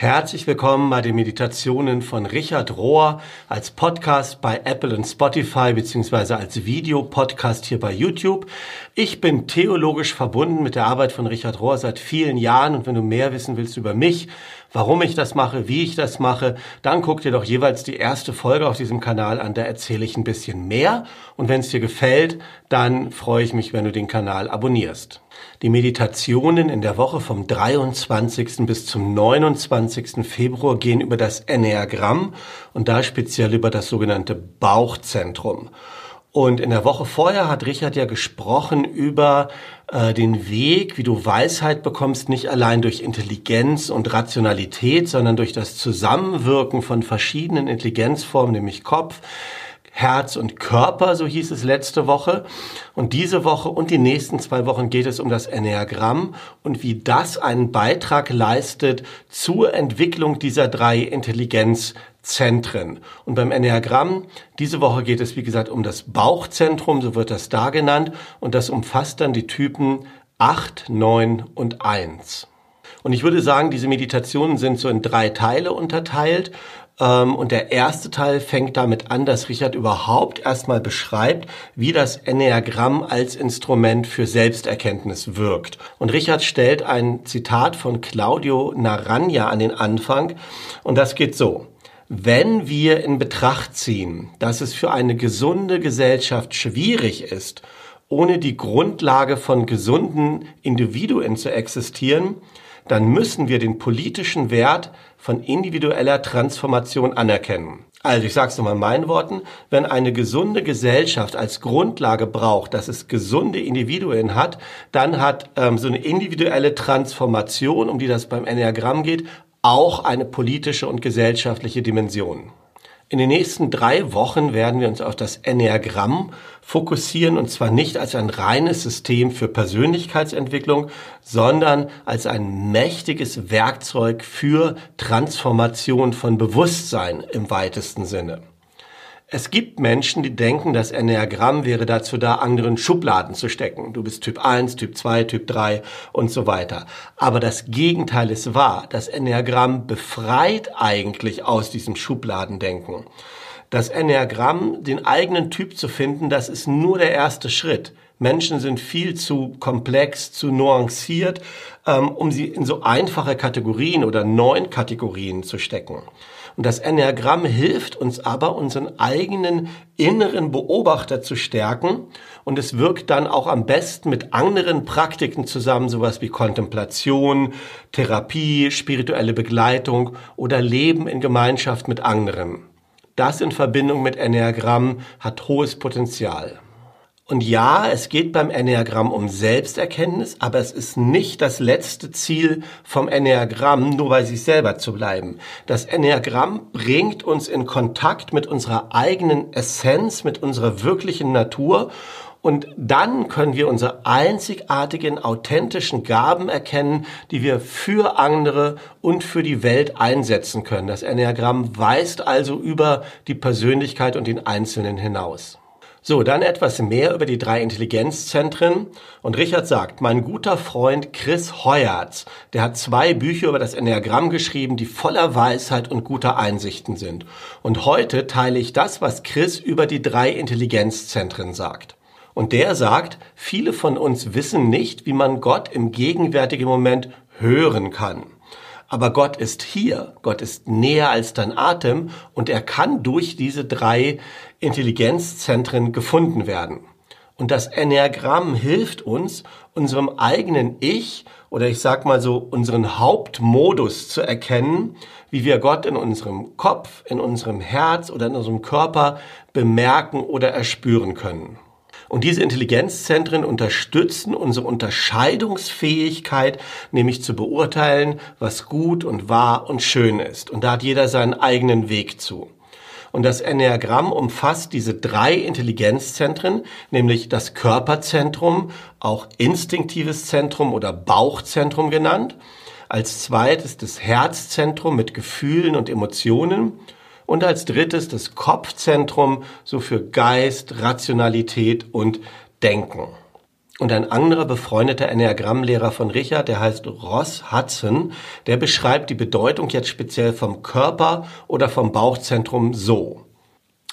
Herzlich willkommen bei den Meditationen von Richard Rohr als Podcast bei Apple und Spotify beziehungsweise als Videopodcast hier bei YouTube. Ich bin theologisch verbunden mit der Arbeit von Richard Rohr seit vielen Jahren und wenn du mehr wissen willst über mich, warum ich das mache, wie ich das mache, dann guck dir doch jeweils die erste Folge auf diesem Kanal an, da erzähle ich ein bisschen mehr und wenn es dir gefällt, dann freue ich mich, wenn du den Kanal abonnierst. Die Meditationen in der Woche vom 23. bis zum 29. Februar gehen über das Enneagramm und da speziell über das sogenannte Bauchzentrum. Und in der Woche vorher hat Richard ja gesprochen über äh, den Weg, wie du Weisheit bekommst, nicht allein durch Intelligenz und Rationalität, sondern durch das Zusammenwirken von verschiedenen Intelligenzformen, nämlich Kopf, Herz und Körper, so hieß es letzte Woche. Und diese Woche und die nächsten zwei Wochen geht es um das Enneagramm und wie das einen Beitrag leistet zur Entwicklung dieser drei Intelligenzzentren. Und beim Enneagramm, diese Woche geht es, wie gesagt, um das Bauchzentrum, so wird das da genannt. Und das umfasst dann die Typen 8, 9 und 1. Und ich würde sagen, diese Meditationen sind so in drei Teile unterteilt. Ähm, und der erste Teil fängt damit an, dass Richard überhaupt erstmal beschreibt, wie das Enneagramm als Instrument für Selbsterkenntnis wirkt. Und Richard stellt ein Zitat von Claudio Naranja an den Anfang. Und das geht so. Wenn wir in Betracht ziehen, dass es für eine gesunde Gesellschaft schwierig ist, ohne die Grundlage von gesunden Individuen zu existieren, dann müssen wir den politischen Wert von individueller Transformation anerkennen. Also ich sage es nochmal in meinen Worten, wenn eine gesunde Gesellschaft als Grundlage braucht, dass es gesunde Individuen hat, dann hat ähm, so eine individuelle Transformation, um die das beim Enneagramm geht, auch eine politische und gesellschaftliche Dimension. In den nächsten drei Wochen werden wir uns auf das Enneagramm fokussieren und zwar nicht als ein reines System für Persönlichkeitsentwicklung, sondern als ein mächtiges Werkzeug für Transformation von Bewusstsein im weitesten Sinne. Es gibt Menschen, die denken, das Enneagramm wäre dazu da, anderen Schubladen zu stecken. Du bist Typ 1, Typ 2, Typ 3 und so weiter. Aber das Gegenteil ist wahr. Das Enneagramm befreit eigentlich aus diesem Schubladendenken. Das Enneagramm, den eigenen Typ zu finden, das ist nur der erste Schritt. Menschen sind viel zu komplex, zu nuanciert, ähm, um sie in so einfache Kategorien oder neun Kategorien zu stecken. Und das Enneagramm hilft uns aber, unseren eigenen inneren Beobachter zu stärken. Und es wirkt dann auch am besten mit anderen Praktiken zusammen, sowas wie Kontemplation, Therapie, spirituelle Begleitung oder Leben in Gemeinschaft mit anderen. Das in Verbindung mit Enneagramm hat hohes Potenzial. Und ja, es geht beim Enneagramm um Selbsterkenntnis, aber es ist nicht das letzte Ziel vom Enneagramm, nur bei sich selber zu bleiben. Das Enneagramm bringt uns in Kontakt mit unserer eigenen Essenz, mit unserer wirklichen Natur und dann können wir unsere einzigartigen, authentischen Gaben erkennen, die wir für andere und für die Welt einsetzen können. Das Enneagramm weist also über die Persönlichkeit und den Einzelnen hinaus. So, dann etwas mehr über die drei Intelligenzzentren. Und Richard sagt, mein guter Freund Chris Heuertz, der hat zwei Bücher über das Enneagramm geschrieben, die voller Weisheit und guter Einsichten sind. Und heute teile ich das, was Chris über die drei Intelligenzzentren sagt. Und der sagt, viele von uns wissen nicht, wie man Gott im gegenwärtigen Moment hören kann. Aber Gott ist hier, Gott ist näher als dein Atem und er kann durch diese drei Intelligenzzentren gefunden werden. Und das Enneagramm hilft uns, unserem eigenen Ich oder ich sag mal so unseren Hauptmodus zu erkennen, wie wir Gott in unserem Kopf, in unserem Herz oder in unserem Körper bemerken oder erspüren können. Und diese Intelligenzzentren unterstützen unsere Unterscheidungsfähigkeit, nämlich zu beurteilen, was gut und wahr und schön ist. Und da hat jeder seinen eigenen Weg zu. Und das Enneagramm umfasst diese drei Intelligenzzentren, nämlich das Körperzentrum, auch instinktives Zentrum oder Bauchzentrum genannt. Als zweites das Herzzentrum mit Gefühlen und Emotionen und als drittes das Kopfzentrum, so für Geist, Rationalität und Denken. Und ein anderer befreundeter Enneagrammlehrer von Richard, der heißt Ross Hudson, der beschreibt die Bedeutung jetzt speziell vom Körper oder vom Bauchzentrum so.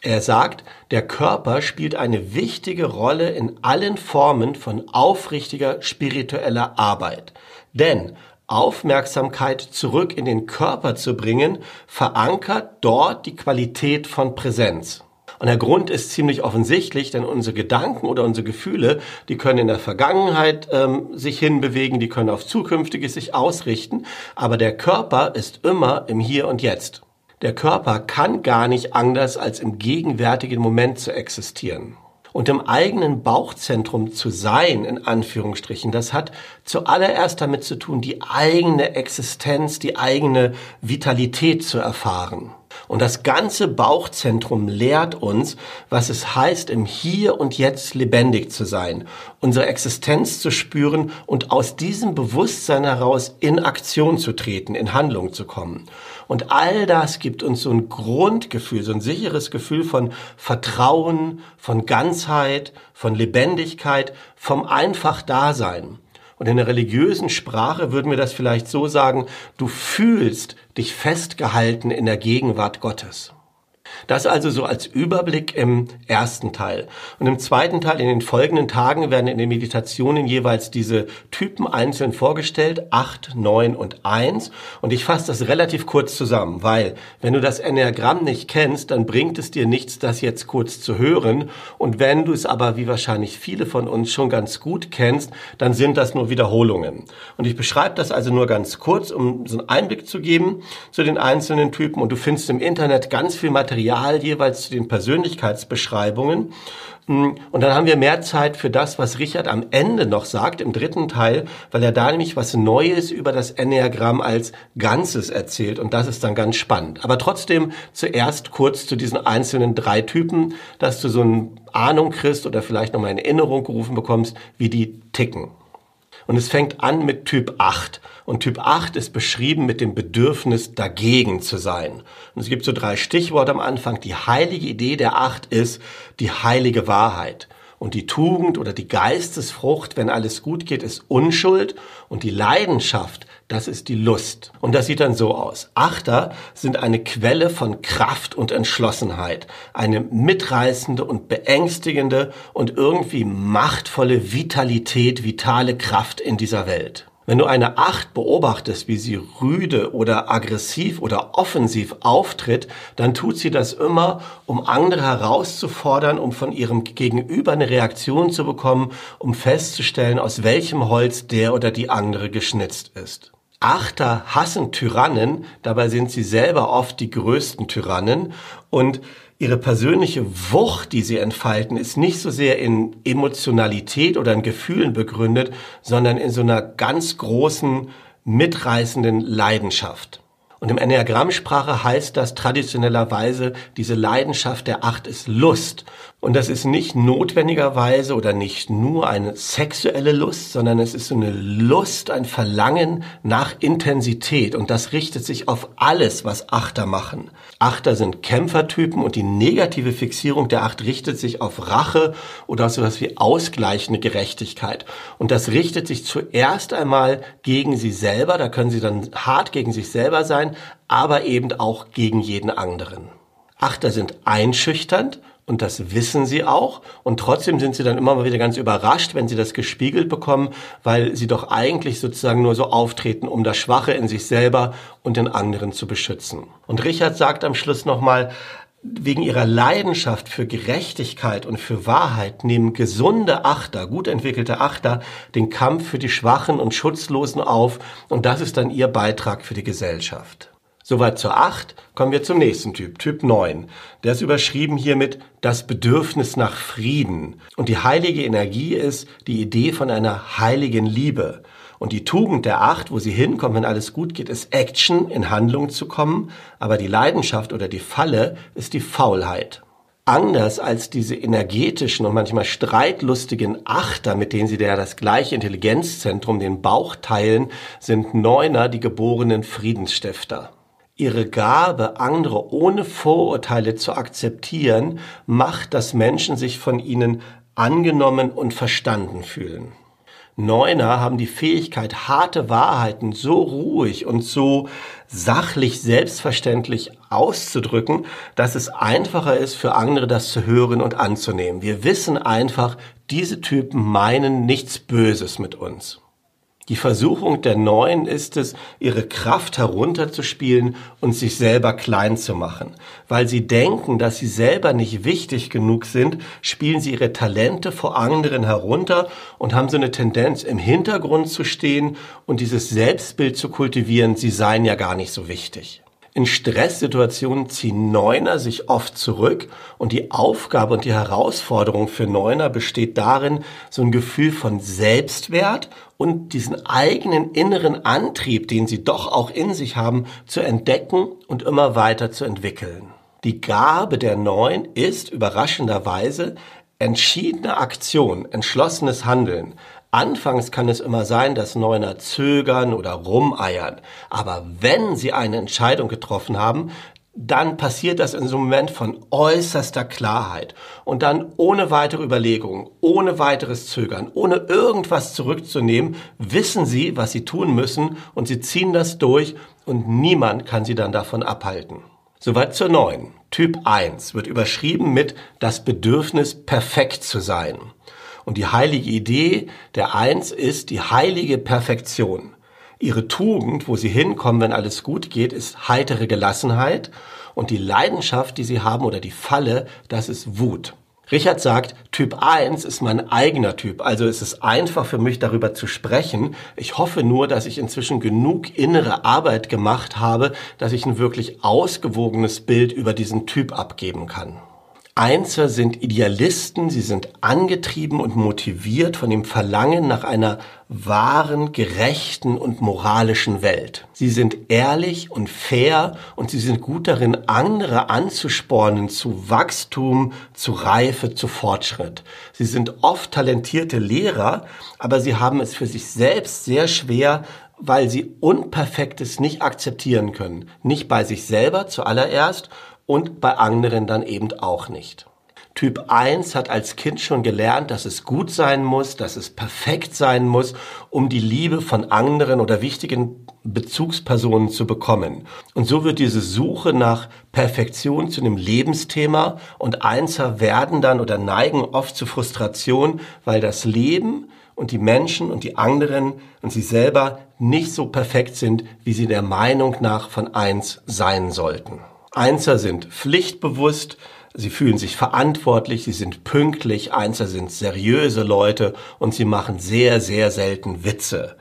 Er sagt, der Körper spielt eine wichtige Rolle in allen Formen von aufrichtiger spiritueller Arbeit. Denn Aufmerksamkeit zurück in den Körper zu bringen, verankert dort die Qualität von Präsenz. Und der Grund ist ziemlich offensichtlich, denn unsere Gedanken oder unsere Gefühle, die können in der Vergangenheit ähm, sich hinbewegen, die können auf Zukünftiges sich ausrichten, aber der Körper ist immer im Hier und Jetzt. Der Körper kann gar nicht anders als im gegenwärtigen Moment zu existieren. Und im eigenen Bauchzentrum zu sein, in Anführungsstrichen, das hat zuallererst damit zu tun, die eigene Existenz, die eigene Vitalität zu erfahren. Und das ganze Bauchzentrum lehrt uns, was es heißt, im Hier und Jetzt lebendig zu sein, unsere Existenz zu spüren und aus diesem Bewusstsein heraus in Aktion zu treten, in Handlung zu kommen. Und all das gibt uns so ein Grundgefühl, so ein sicheres Gefühl von Vertrauen, von Ganzheit, von Lebendigkeit, vom einfach Dasein. Und in der religiösen Sprache würden wir das vielleicht so sagen, du fühlst dich festgehalten in der Gegenwart Gottes. Das also so als Überblick im ersten Teil. Und im zweiten Teil, in den folgenden Tagen, werden in den Meditationen jeweils diese Typen einzeln vorgestellt, acht, neun und eins. Und ich fasse das relativ kurz zusammen, weil wenn du das Enneagramm nicht kennst, dann bringt es dir nichts, das jetzt kurz zu hören. Und wenn du es aber, wie wahrscheinlich viele von uns schon ganz gut kennst, dann sind das nur Wiederholungen. Und ich beschreibe das also nur ganz kurz, um so einen Einblick zu geben zu den einzelnen Typen. Und du findest im Internet ganz viel Material, Material jeweils zu den Persönlichkeitsbeschreibungen. Und dann haben wir mehr Zeit für das, was Richard am Ende noch sagt, im dritten Teil, weil er da nämlich was Neues über das Enneagramm als Ganzes erzählt. Und das ist dann ganz spannend. Aber trotzdem zuerst kurz zu diesen einzelnen drei Typen, dass du so eine Ahnung kriegst oder vielleicht nochmal in Erinnerung gerufen bekommst, wie die ticken. Und es fängt an mit Typ 8. Und Typ 8 ist beschrieben mit dem Bedürfnis, dagegen zu sein. Und es gibt so drei Stichworte am Anfang. Die heilige Idee der 8 ist die heilige Wahrheit. Und die Tugend oder die Geistesfrucht, wenn alles gut geht, ist Unschuld. Und die Leidenschaft, das ist die Lust. Und das sieht dann so aus. Achter sind eine Quelle von Kraft und Entschlossenheit. Eine mitreißende und beängstigende und irgendwie machtvolle Vitalität, vitale Kraft in dieser Welt. Wenn du eine Acht beobachtest, wie sie rüde oder aggressiv oder offensiv auftritt, dann tut sie das immer, um andere herauszufordern, um von ihrem Gegenüber eine Reaktion zu bekommen, um festzustellen, aus welchem Holz der oder die andere geschnitzt ist. Achter hassen Tyrannen, dabei sind sie selber oft die größten Tyrannen und ihre persönliche Wucht, die sie entfalten, ist nicht so sehr in Emotionalität oder in Gefühlen begründet, sondern in so einer ganz großen, mitreißenden Leidenschaft. Und im Enneagrammsprache heißt das traditionellerweise, diese Leidenschaft der Acht ist Lust. Und das ist nicht notwendigerweise oder nicht nur eine sexuelle Lust, sondern es ist so eine Lust, ein Verlangen nach Intensität. Und das richtet sich auf alles, was Achter machen. Achter sind Kämpfertypen und die negative Fixierung der Acht richtet sich auf Rache oder auf sowas wie ausgleichende Gerechtigkeit. Und das richtet sich zuerst einmal gegen sie selber. Da können sie dann hart gegen sich selber sein, aber eben auch gegen jeden anderen. Achter sind einschüchternd und das wissen sie auch. Und trotzdem sind sie dann immer mal wieder ganz überrascht, wenn sie das gespiegelt bekommen, weil sie doch eigentlich sozusagen nur so auftreten, um das Schwache in sich selber und den anderen zu beschützen. Und Richard sagt am Schluss nochmal, wegen ihrer Leidenschaft für Gerechtigkeit und für Wahrheit nehmen gesunde Achter, gut entwickelte Achter, den Kampf für die Schwachen und Schutzlosen auf. Und das ist dann ihr Beitrag für die Gesellschaft. Soweit zur 8. Kommen wir zum nächsten Typ, Typ 9. Der ist überschrieben hier mit das Bedürfnis nach Frieden. Und die heilige Energie ist die Idee von einer heiligen Liebe. Und die Tugend der Acht, wo sie hinkommen, wenn alles gut geht, ist Action, in Handlung zu kommen. Aber die Leidenschaft oder die Falle ist die Faulheit. Anders als diese energetischen und manchmal streitlustigen Achter, mit denen sie ja das gleiche Intelligenzzentrum, den Bauch teilen, sind Neuner die geborenen Friedensstifter. Ihre Gabe, andere ohne Vorurteile zu akzeptieren, macht, dass Menschen sich von ihnen angenommen und verstanden fühlen. Neuner haben die Fähigkeit, harte Wahrheiten so ruhig und so sachlich selbstverständlich auszudrücken, dass es einfacher ist für andere, das zu hören und anzunehmen. Wir wissen einfach, diese Typen meinen nichts Böses mit uns. Die Versuchung der Neuen ist es, ihre Kraft herunterzuspielen und sich selber klein zu machen. Weil sie denken, dass sie selber nicht wichtig genug sind, spielen sie ihre Talente vor anderen herunter und haben so eine Tendenz, im Hintergrund zu stehen und dieses Selbstbild zu kultivieren, sie seien ja gar nicht so wichtig. In Stresssituationen ziehen Neuner sich oft zurück und die Aufgabe und die Herausforderung für Neuner besteht darin, so ein Gefühl von Selbstwert und diesen eigenen inneren Antrieb, den sie doch auch in sich haben, zu entdecken und immer weiter zu entwickeln. Die Gabe der Neun ist überraschenderweise entschiedene Aktion, entschlossenes Handeln, Anfangs kann es immer sein, dass Neuner zögern oder rumeiern. Aber wenn sie eine Entscheidung getroffen haben, dann passiert das in so einem Moment von äußerster Klarheit. Und dann ohne weitere Überlegungen, ohne weiteres Zögern, ohne irgendwas zurückzunehmen, wissen sie, was sie tun müssen und sie ziehen das durch und niemand kann sie dann davon abhalten. Soweit zur neuen. Typ 1 wird überschrieben mit das Bedürfnis, perfekt zu sein. Und die heilige Idee der Eins ist die heilige Perfektion. Ihre Tugend, wo sie hinkommen, wenn alles gut geht, ist heitere Gelassenheit. Und die Leidenschaft, die sie haben oder die Falle, das ist Wut. Richard sagt, Typ 1 ist mein eigener Typ, also ist es einfach für mich darüber zu sprechen. Ich hoffe nur, dass ich inzwischen genug innere Arbeit gemacht habe, dass ich ein wirklich ausgewogenes Bild über diesen Typ abgeben kann. Einser sind Idealisten, sie sind angetrieben und motiviert von dem Verlangen nach einer wahren, gerechten und moralischen Welt. Sie sind ehrlich und fair und sie sind gut darin, andere anzuspornen zu Wachstum, zu Reife, zu Fortschritt. Sie sind oft talentierte Lehrer, aber sie haben es für sich selbst sehr schwer, weil sie Unperfektes nicht akzeptieren können. Nicht bei sich selber zuallererst und bei anderen dann eben auch nicht. Typ 1 hat als Kind schon gelernt, dass es gut sein muss, dass es perfekt sein muss, um die Liebe von anderen oder wichtigen Bezugspersonen zu bekommen. Und so wird diese Suche nach Perfektion zu einem Lebensthema und Einser werden dann oder neigen oft zu Frustration, weil das Leben und die Menschen und die anderen und sie selber nicht so perfekt sind, wie sie der Meinung nach von eins sein sollten. Einser sind pflichtbewusst, sie fühlen sich verantwortlich, sie sind pünktlich, Einser sind seriöse Leute und sie machen sehr, sehr selten Witze.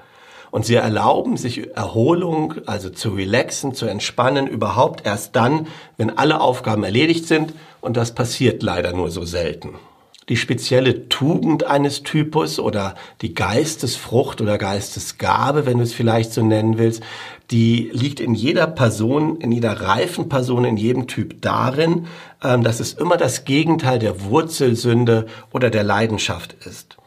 Und sie erlauben sich Erholung, also zu relaxen, zu entspannen, überhaupt erst dann, wenn alle Aufgaben erledigt sind. Und das passiert leider nur so selten die spezielle Tugend eines Typus oder die Geistesfrucht oder Geistesgabe, wenn du es vielleicht so nennen willst, die liegt in jeder Person, in jeder reifen Person, in jedem Typ darin, ähm, dass es immer das Gegenteil der Wurzelsünde oder der Leidenschaft ist.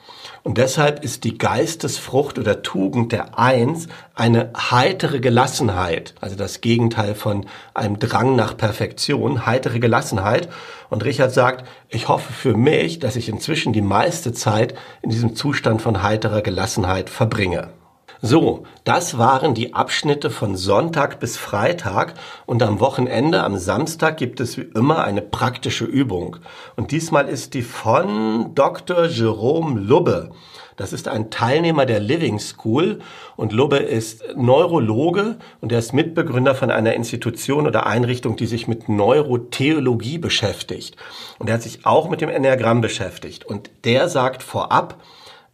Und deshalb ist die Geistesfrucht oder Tugend der Eins eine heitere Gelassenheit, also das Gegenteil von einem Drang nach Perfektion, heitere Gelassenheit. Und Richard sagt, ich hoffe für mich, dass ich inzwischen die meiste Zeit in diesem Zustand von heiterer Gelassenheit verbringe. So, das waren die Abschnitte von Sonntag bis Freitag und am Wochenende, am Samstag gibt es wie immer eine praktische Übung. Und diesmal ist die von Dr. Jerome Lubbe. Das ist ein Teilnehmer der Living School und Lubbe ist Neurologe und er ist Mitbegründer von einer Institution oder Einrichtung, die sich mit Neurotheologie beschäftigt. Und er hat sich auch mit dem Enneagramm beschäftigt. Und der sagt vorab,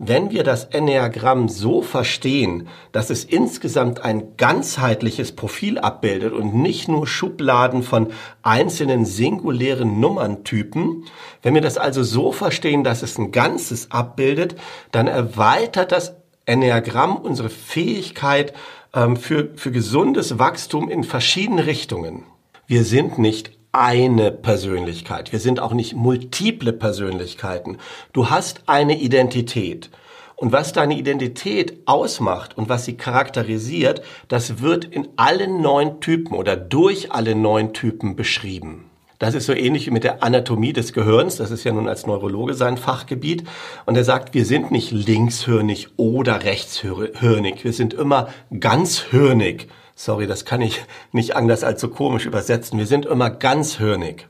wenn wir das Enneagramm so verstehen, dass es insgesamt ein ganzheitliches Profil abbildet und nicht nur Schubladen von einzelnen singulären Nummerntypen, wenn wir das also so verstehen, dass es ein Ganzes abbildet, dann erweitert das Enneagramm unsere Fähigkeit ähm, für, für gesundes Wachstum in verschiedene Richtungen. Wir sind nicht eine Persönlichkeit. Wir sind auch nicht multiple Persönlichkeiten. Du hast eine Identität. Und was deine Identität ausmacht und was sie charakterisiert, das wird in allen neun Typen oder durch alle neun Typen beschrieben. Das ist so ähnlich wie mit der Anatomie des Gehirns. Das ist ja nun als Neurologe sein Fachgebiet. Und er sagt, wir sind nicht linkshirnig oder rechtshirnig. Wir sind immer ganzhirnig. Sorry, das kann ich nicht anders als so komisch übersetzen. Wir sind immer ganzhirnig.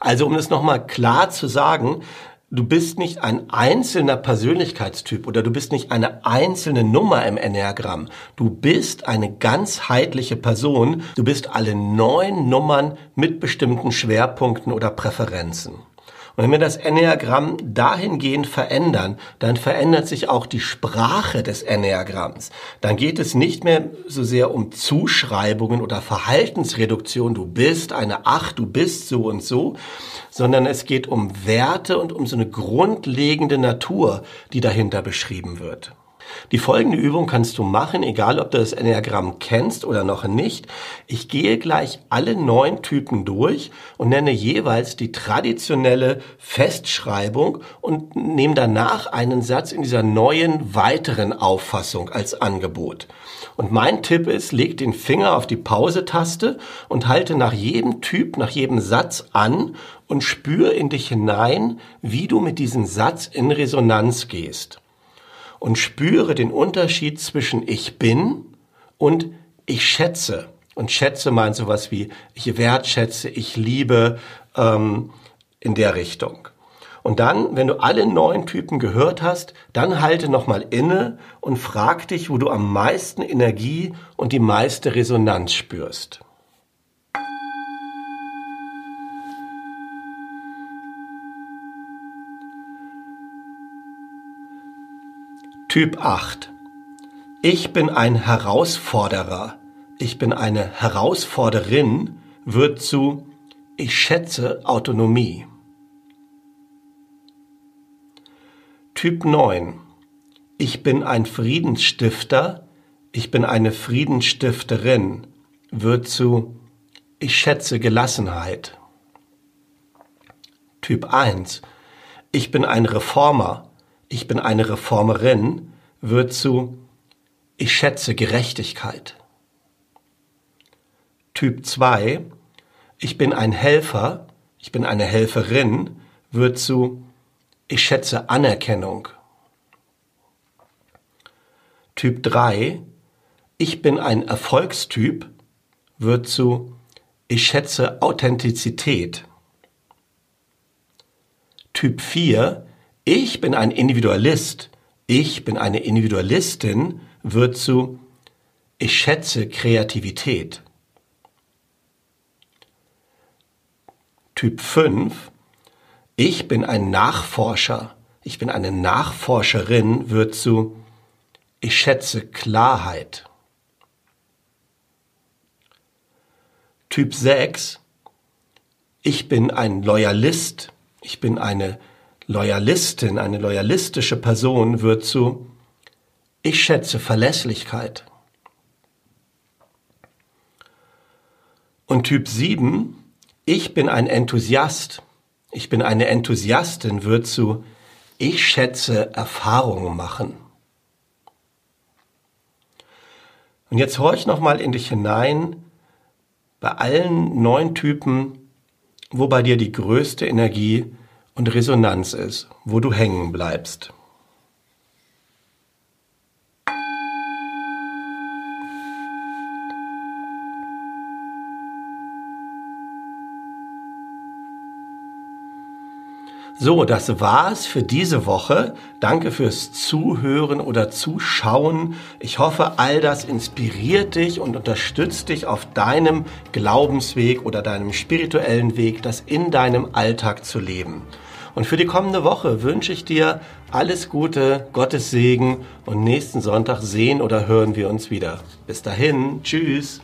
Also um es nochmal klar zu sagen, Du bist nicht ein einzelner Persönlichkeitstyp oder du bist nicht eine einzelne Nummer im Enneagramm. Du bist eine ganzheitliche Person. Du bist alle neun Nummern mit bestimmten Schwerpunkten oder Präferenzen. Und wenn wir das Enneagramm dahingehend verändern, dann verändert sich auch die Sprache des Enneagramms. Dann geht es nicht mehr so sehr um Zuschreibungen oder Verhaltensreduktion, du bist eine Acht, du bist so und so, sondern es geht um Werte und um so eine grundlegende Natur, die dahinter beschrieben wird. Die folgende Übung kannst du machen, egal ob du das Enneagramm kennst oder noch nicht. Ich gehe gleich alle neun Typen durch und nenne jeweils die traditionelle Festschreibung und nehme danach einen Satz in dieser neuen weiteren Auffassung als Angebot. Und mein Tipp ist, leg den Finger auf die Pause-Taste und halte nach jedem Typ, nach jedem Satz an und spür in dich hinein, wie du mit diesem Satz in Resonanz gehst und spüre den Unterschied zwischen ich bin und ich schätze. Und schätze meint sowas wie ich wertschätze, ich liebe ähm, in der Richtung. Und dann, wenn du alle neun Typen gehört hast, dann halte nochmal inne und frag dich, wo du am meisten Energie und die meiste Resonanz spürst. Typ 8. Ich bin ein Herausforderer. Ich bin eine Herausforderin wird zu Ich schätze Autonomie. Typ 9. Ich bin ein Friedensstifter. Ich bin eine Friedensstifterin wird zu Ich schätze Gelassenheit. Typ 1. Ich bin ein Reformer ich bin eine Reformerin wird zu ich schätze Gerechtigkeit. Typ 2, ich bin ein Helfer, ich bin eine Helferin, wird zu ich schätze Anerkennung. Typ 3, ich bin ein Erfolgstyp, wird zu ich schätze Authentizität. Typ 4, ich bin ein Individualist, ich bin eine Individualistin wird zu ich schätze Kreativität. Typ 5, ich bin ein Nachforscher, ich bin eine Nachforscherin wird zu ich schätze Klarheit. Typ 6, ich bin ein Loyalist, ich bin eine Loyalistin, eine loyalistische Person wird zu ich schätze Verlässlichkeit. Und Typ 7, ich bin ein Enthusiast, ich bin eine Enthusiastin wird zu ich schätze Erfahrungen machen. Und jetzt horch noch mal in dich hinein bei allen neun Typen, wo bei dir die größte Energie und Resonanz ist, wo du hängen bleibst. So, das war's für diese Woche. Danke fürs Zuhören oder Zuschauen. Ich hoffe, all das inspiriert dich und unterstützt dich auf deinem Glaubensweg oder deinem spirituellen Weg, das in deinem Alltag zu leben. Und für die kommende Woche wünsche ich dir alles Gute, Gottes Segen und nächsten Sonntag sehen oder hören wir uns wieder. Bis dahin, tschüss.